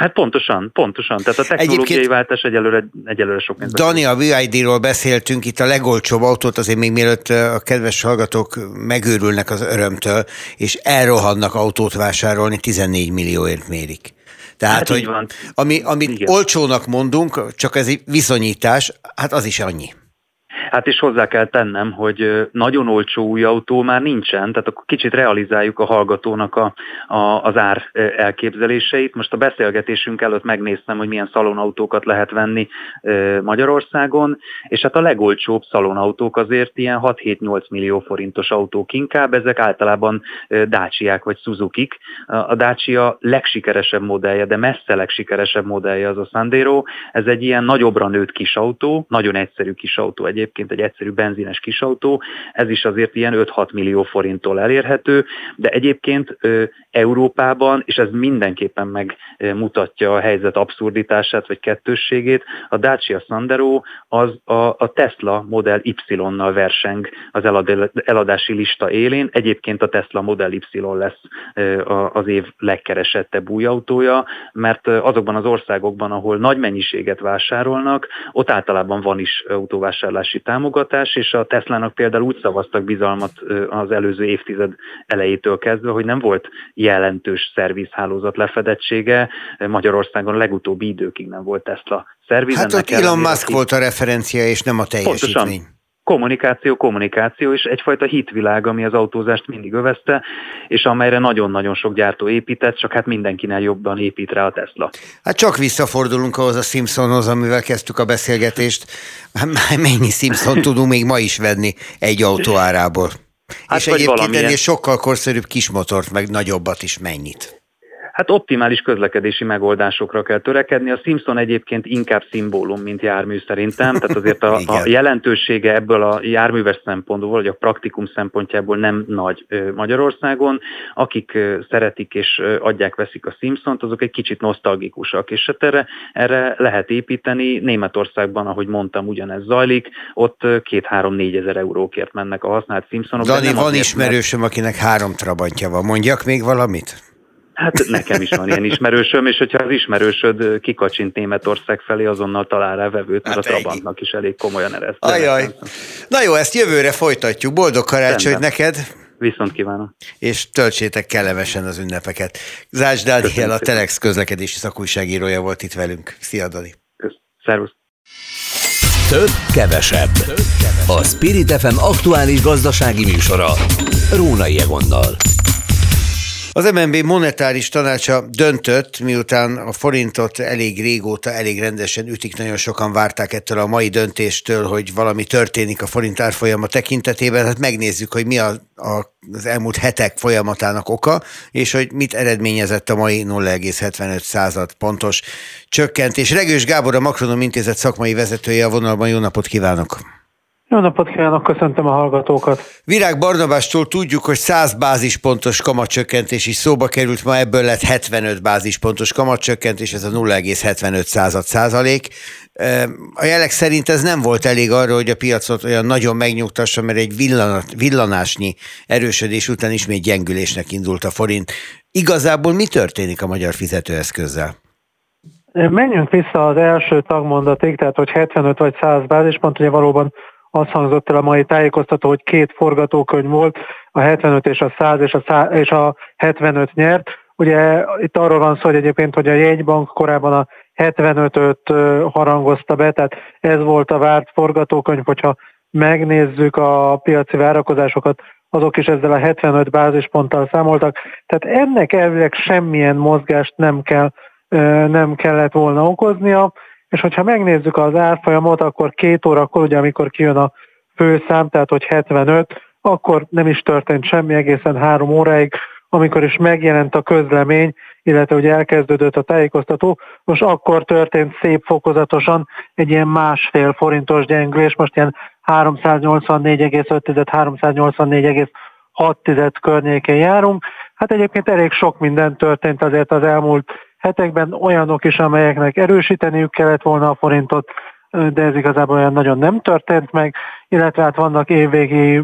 Hát pontosan, pontosan. Tehát a technológiai Egyébként váltás egyelőre, egyelőre sok pénzbe. Dani, a VID-ról beszéltünk, itt a legolcsóbb autót azért még mielőtt a kedves hallgatók megőrülnek az örömtől, és elrohannak autót vásárolni, 14 millióért mérik. Tehát, hát hogy van. ami, amit Igen. olcsónak mondunk, csak ez egy viszonyítás, hát az is annyi. Hát is hozzá kell tennem, hogy nagyon olcsó új autó már nincsen, tehát akkor kicsit realizáljuk a hallgatónak a, a, az ár elképzeléseit. Most a beszélgetésünk előtt megnéztem, hogy milyen szalonautókat lehet venni Magyarországon, és hát a legolcsóbb szalonautók azért ilyen 6-7-8 millió forintos autók inkább, ezek általában Dacia-k vagy suzuki -k. A Dacia legsikeresebb modellje, de messze legsikeresebb modellje az a Sandero. Ez egy ilyen nagyobbra nőtt kis autó, nagyon egyszerű kis autó egyébként, egyébként egy egyszerű benzines kisautó, ez is azért ilyen 5-6 millió forinttól elérhető, de egyébként Európában, és ez mindenképpen megmutatja a helyzet abszurditását vagy kettősségét, a Dacia Sandero az a, a Tesla Model Y-nal verseng az eladási lista élén. Egyébként a Tesla Model Y lesz az év legkeresettebb új autója, mert azokban az országokban, ahol nagy mennyiséget vásárolnak, ott általában van is autóvásárlási támogatás, és a Teslának például úgy szavaztak bizalmat az előző évtized elejétől kezdve, hogy nem volt jelentős szervizhálózat lefedettsége. Magyarországon legutóbbi időkig nem volt Tesla szerviz. Hát ott Elon Musk aki... volt a referencia, és nem a teljesítmény. Pontosan kommunikáció, kommunikáció, és egyfajta hitvilág, ami az autózást mindig övezte, és amelyre nagyon-nagyon sok gyártó épített, csak hát mindenkinek jobban épít rá a Tesla. Hát csak visszafordulunk ahhoz a Simpsonhoz, amivel kezdtük a beszélgetést. Mennyi Simpson tudunk még ma is venni egy autó árából? Hát és egyébként ennél sokkal korszerűbb kismotort, meg nagyobbat is mennyit. Hát optimális közlekedési megoldásokra kell törekedni. A Simpson egyébként inkább szimbólum, mint jármű szerintem, tehát azért a, a jelentősége ebből a járműves szempontból, vagy a praktikum szempontjából nem nagy Magyarországon. Akik szeretik és adják, veszik a Simpsont, azok egy kicsit nosztalgikusak, és hát erre, erre lehet építeni. Németországban, ahogy mondtam, ugyanez zajlik, ott két-három-négy ezer eurókért mennek a használt Simpsonok. Dani, van ismerősöm, akinek három trabantja van. Mondjak még valamit? Hát nekem is van ilyen ismerősöm, és hogyha az ismerősöd kikacsint Németország felé, azonnal talál rá vevőt, mert hát a Trabantnak is elég komolyan ereszt. Ajaj. Na jó, ezt jövőre folytatjuk. Boldog karácsonyt neked! Viszont kívánom. És töltsétek kellemesen az ünnepeket. Zács Dániel, a Telex közlekedési szakújságírója volt itt velünk. Szia, Dani! Szervusz! Több, kevesebb. Több, kevesebb. A Spirit FM aktuális gazdasági műsora. Rónai Egonnal. Az MNB monetáris tanácsa döntött, miután a forintot elég régóta, elég rendesen ütik, nagyon sokan várták ettől a mai döntéstől, hogy valami történik a forint árfolyama tekintetében. Hát megnézzük, hogy mi a, a, az elmúlt hetek folyamatának oka, és hogy mit eredményezett a mai 0,75 század pontos csökkentés. Regős Gábor, a Makronom Intézet szakmai vezetője a vonalban. Jó napot kívánok! Jó napot kívánok, köszöntöm a hallgatókat. Virág Barnabástól tudjuk, hogy 100 bázispontos kamatcsökkentés is szóba került, ma ebből lett 75 bázispontos kamatcsökkentés, ez a 0,75 század százalék. A jelek szerint ez nem volt elég arra, hogy a piacot olyan nagyon megnyugtassa, mert egy villanat, villanásnyi erősödés után ismét gyengülésnek indult a forint. Igazából mi történik a magyar fizetőeszközzel? Menjünk vissza az első tagmondatig, tehát hogy 75 vagy 100 bázispont, ugye valóban az hangzott el a mai tájékoztató, hogy két forgatókönyv volt, a 75 és a 100 és a, 100, és a 75 nyert. Ugye itt arról van szó, hogy egyébként, hogy a jegybank korábban a 75-öt harangozta be, tehát ez volt a várt forgatókönyv, hogyha megnézzük a piaci várakozásokat, azok is ezzel a 75 bázisponttal számoltak. Tehát ennek elvileg semmilyen mozgást nem, kell, nem kellett volna okoznia, és hogyha megnézzük az árfolyamot, akkor két órakor, ugye amikor kijön a főszám, tehát hogy 75, akkor nem is történt semmi egészen három óráig, amikor is megjelent a közlemény, illetve ugye elkezdődött a tájékoztató, most akkor történt szép fokozatosan egy ilyen másfél forintos gyengülés, most ilyen 384,5-384,6 környékén járunk. Hát egyébként elég sok minden történt azért az elmúlt hetekben, olyanok is, amelyeknek erősíteniük kellett volna a forintot, de ez igazából olyan nagyon nem történt meg, illetve hát vannak évvégi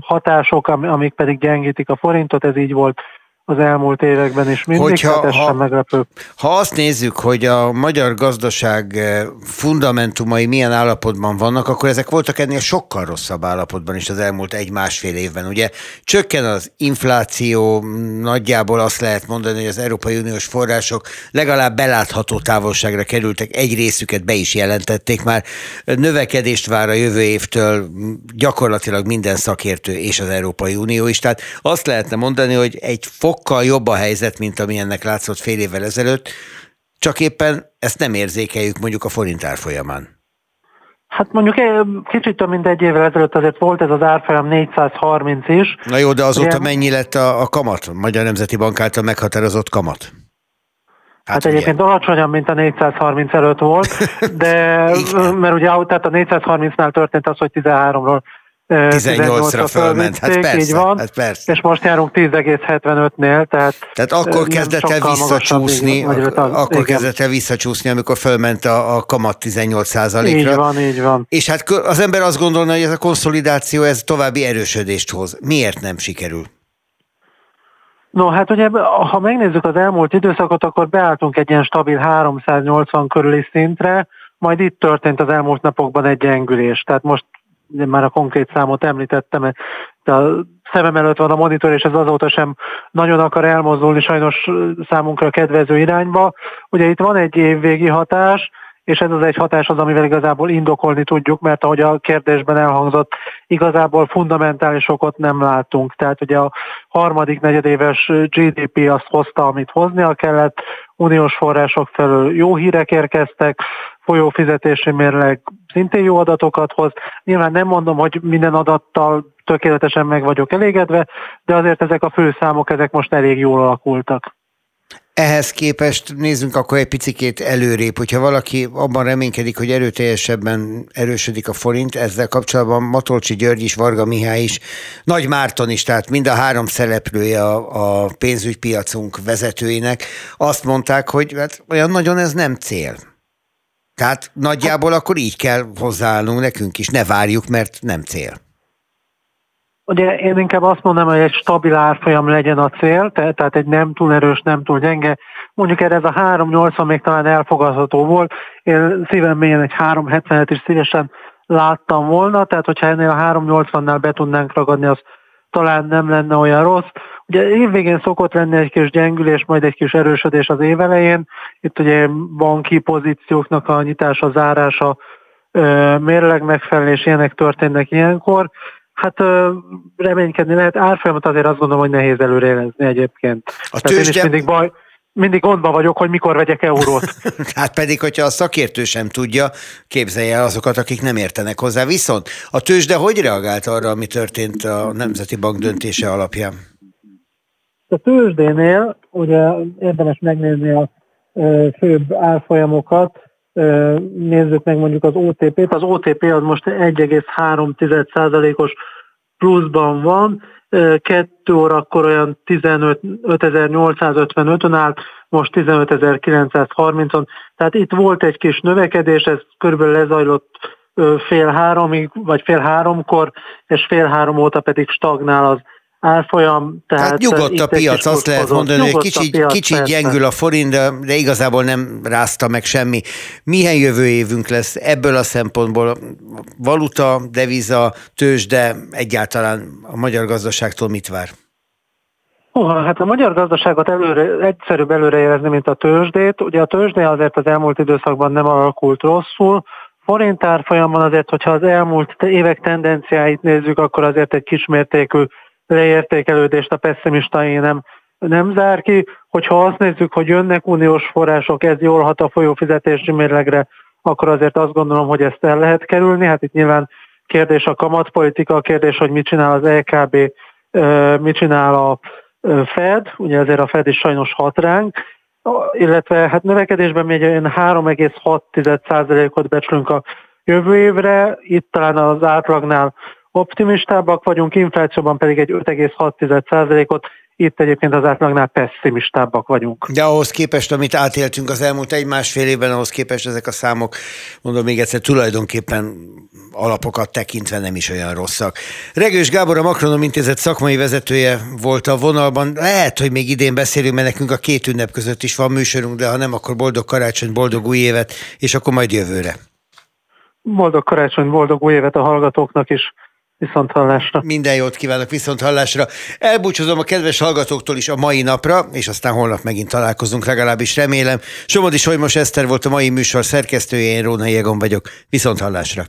hatások, amik pedig gyengítik a forintot, ez így volt az elmúlt években is mindig, Hogyha, hát ez ha, sem meglepő. Ha azt nézzük, hogy a magyar gazdaság eh, fundamentumai milyen állapotban vannak, akkor ezek voltak ennél sokkal rosszabb állapotban is az elmúlt egy-másfél évben. Ugye csökken az infláció, nagyjából azt lehet mondani, hogy az Európai Uniós források legalább belátható távolságra kerültek, egy részüket be is jelentették már. Növekedést vár a jövő évtől gyakorlatilag minden szakértő és az Európai Unió is. Tehát azt lehetne mondani, hogy egy fok sokkal jobb a helyzet, mint amilyennek látszott fél évvel ezelőtt, csak éppen ezt nem érzékeljük mondjuk a forint árfolyamán. Hát mondjuk kicsit több mint egy évvel ezelőtt azért volt ez az árfolyam 430 is. Na jó, de azóta Ugye, mennyi lett a, a kamat? Magyar Nemzeti Bank által meghatározott kamat? Hát, hát egyébként alacsonyabb, mint a 430 előtt volt, de mert ugye tehát a 430-nál történt az, hogy 13-ról 18-ra fölment, hát persze, így van, hát persze. És most járunk 10,75-nél, tehát... Tehát akkor kezdett el visszacsúszni, akkor igen. kezdett el visszacsúszni, amikor fölment a, a kamat 18 ra Így van, így van. És hát az ember azt gondolna, hogy ez a konszolidáció, ez további erősödést hoz. Miért nem sikerül? No, hát ugye, ha megnézzük az elmúlt időszakot, akkor beálltunk egy ilyen stabil 380 körüli szintre, majd itt történt az elmúlt napokban egy gyengülés. Tehát most ugye már a konkrét számot említettem, de a szemem előtt van a monitor, és ez azóta sem nagyon akar elmozdulni sajnos számunkra kedvező irányba. Ugye itt van egy évvégi hatás, és ez az egy hatás az, amivel igazából indokolni tudjuk, mert ahogy a kérdésben elhangzott, igazából fundamentális okot nem látunk. Tehát ugye a harmadik negyedéves GDP azt hozta, amit hoznia kellett, uniós források felől jó hírek érkeztek, folyófizetési mérleg szintén jó adatokat hoz. Nyilván nem mondom, hogy minden adattal tökéletesen meg vagyok elégedve, de azért ezek a főszámok, ezek most elég jól alakultak. Ehhez képest nézzünk akkor egy picikét előrébb, hogyha valaki abban reménykedik, hogy erőteljesebben erősödik a forint, ezzel kapcsolatban Matolcsi György is, Varga Mihály is, Nagy Márton is, tehát mind a három szereplője a, a pénzügypiacunk vezetőinek azt mondták, hogy hát olyan nagyon ez nem cél. Tehát nagyjából akkor így kell hozzáállnunk nekünk is, ne várjuk, mert nem cél. Ugye én inkább azt mondom, hogy egy stabil árfolyam legyen a cél, tehát egy nem túl erős, nem túl gyenge. Mondjuk erre ez a 3,80 még talán elfogadható volt. Én szívem mélyen egy 3,70-et is szívesen láttam volna, tehát hogyha ennél a 3,80-nál be tudnánk ragadni, az talán nem lenne olyan rossz. Ugye évvégén szokott lenni egy kis gyengülés, majd egy kis erősödés az év elején. Itt ugye banki pozícióknak a nyitása, zárása, mérleg megfelelés, ilyenek történnek ilyenkor. Hát reménykedni lehet, árfolyamat azért azt gondolom, hogy nehéz előrejelezni egyébként. A tőzsde... én is mindig baj, mindig gondba vagyok, hogy mikor vegyek eurót. hát pedig, hogyha a szakértő sem tudja, képzelje el azokat, akik nem értenek hozzá. Viszont a tőzsde hogy reagált arra, ami történt a Nemzeti Bank döntése alapján? A tőzsdénél ugye érdemes megnézni a főbb árfolyamokat, nézzük meg mondjuk az OTP-t. Az OTP az most 1,3%-os pluszban van, kettő órakor olyan 15.855-ön állt, most 15.930-on. Tehát itt volt egy kis növekedés, ez körülbelül lezajlott fél háromig, vagy fél háromkor, és fél három óta pedig stagnál az árfolyam. Tehát hát nyugodt a piac, azt lehet mondani, hogy kicsit, kicsit gyengül a forint, de, de igazából nem rázta meg semmi. Milyen jövő évünk lesz ebből a szempontból? Valuta, deviza, tőzsde, egyáltalán a magyar gazdaságtól mit vár? Uh, hát a magyar gazdaságot előre, egyszerűbb előrejelezni, mint a tőzsdét. Ugye a tőzsdé azért az elmúlt időszakban nem alakult rosszul, forint árfolyamban azért, hogyha az elmúlt évek tendenciáit nézzük, akkor azért egy kismértékű leértékelődést a pessimista nem, nem zár ki. Hogyha azt nézzük, hogy jönnek uniós források, ez jól hat a folyófizetési mérlegre, akkor azért azt gondolom, hogy ezt el lehet kerülni. Hát itt nyilván kérdés a kamatpolitika, a kérdés, hogy mit csinál az LKB, mit csinál a Fed, ugye ezért a Fed is sajnos hat ránk, illetve hát növekedésben még 3,6%-ot becslünk a jövő évre, itt talán az átlagnál optimistábbak vagyunk, inflációban pedig egy 5,6%-ot, itt egyébként az átlagnál pessimistábbak vagyunk. De ahhoz képest, amit átéltünk az elmúlt egy-másfél évben, ahhoz képest ezek a számok, mondom még egyszer, tulajdonképpen alapokat tekintve nem is olyan rosszak. Regős Gábor, a Makronom Intézet szakmai vezetője volt a vonalban. Lehet, hogy még idén beszélünk, mert nekünk a két ünnep között is van műsorunk, de ha nem, akkor boldog karácsony, boldog új évet, és akkor majd jövőre. Boldog karácsony, boldog új évet a hallgatóknak is. Viszont hallásra. Minden jót kívánok viszont hallásra. Elbúcsúzom a kedves hallgatóktól is a mai napra, és aztán holnap megint találkozunk, legalábbis remélem. Somodi Solymos Eszter volt a mai műsor szerkesztője, én Róna Jégon vagyok. Viszont hallásra.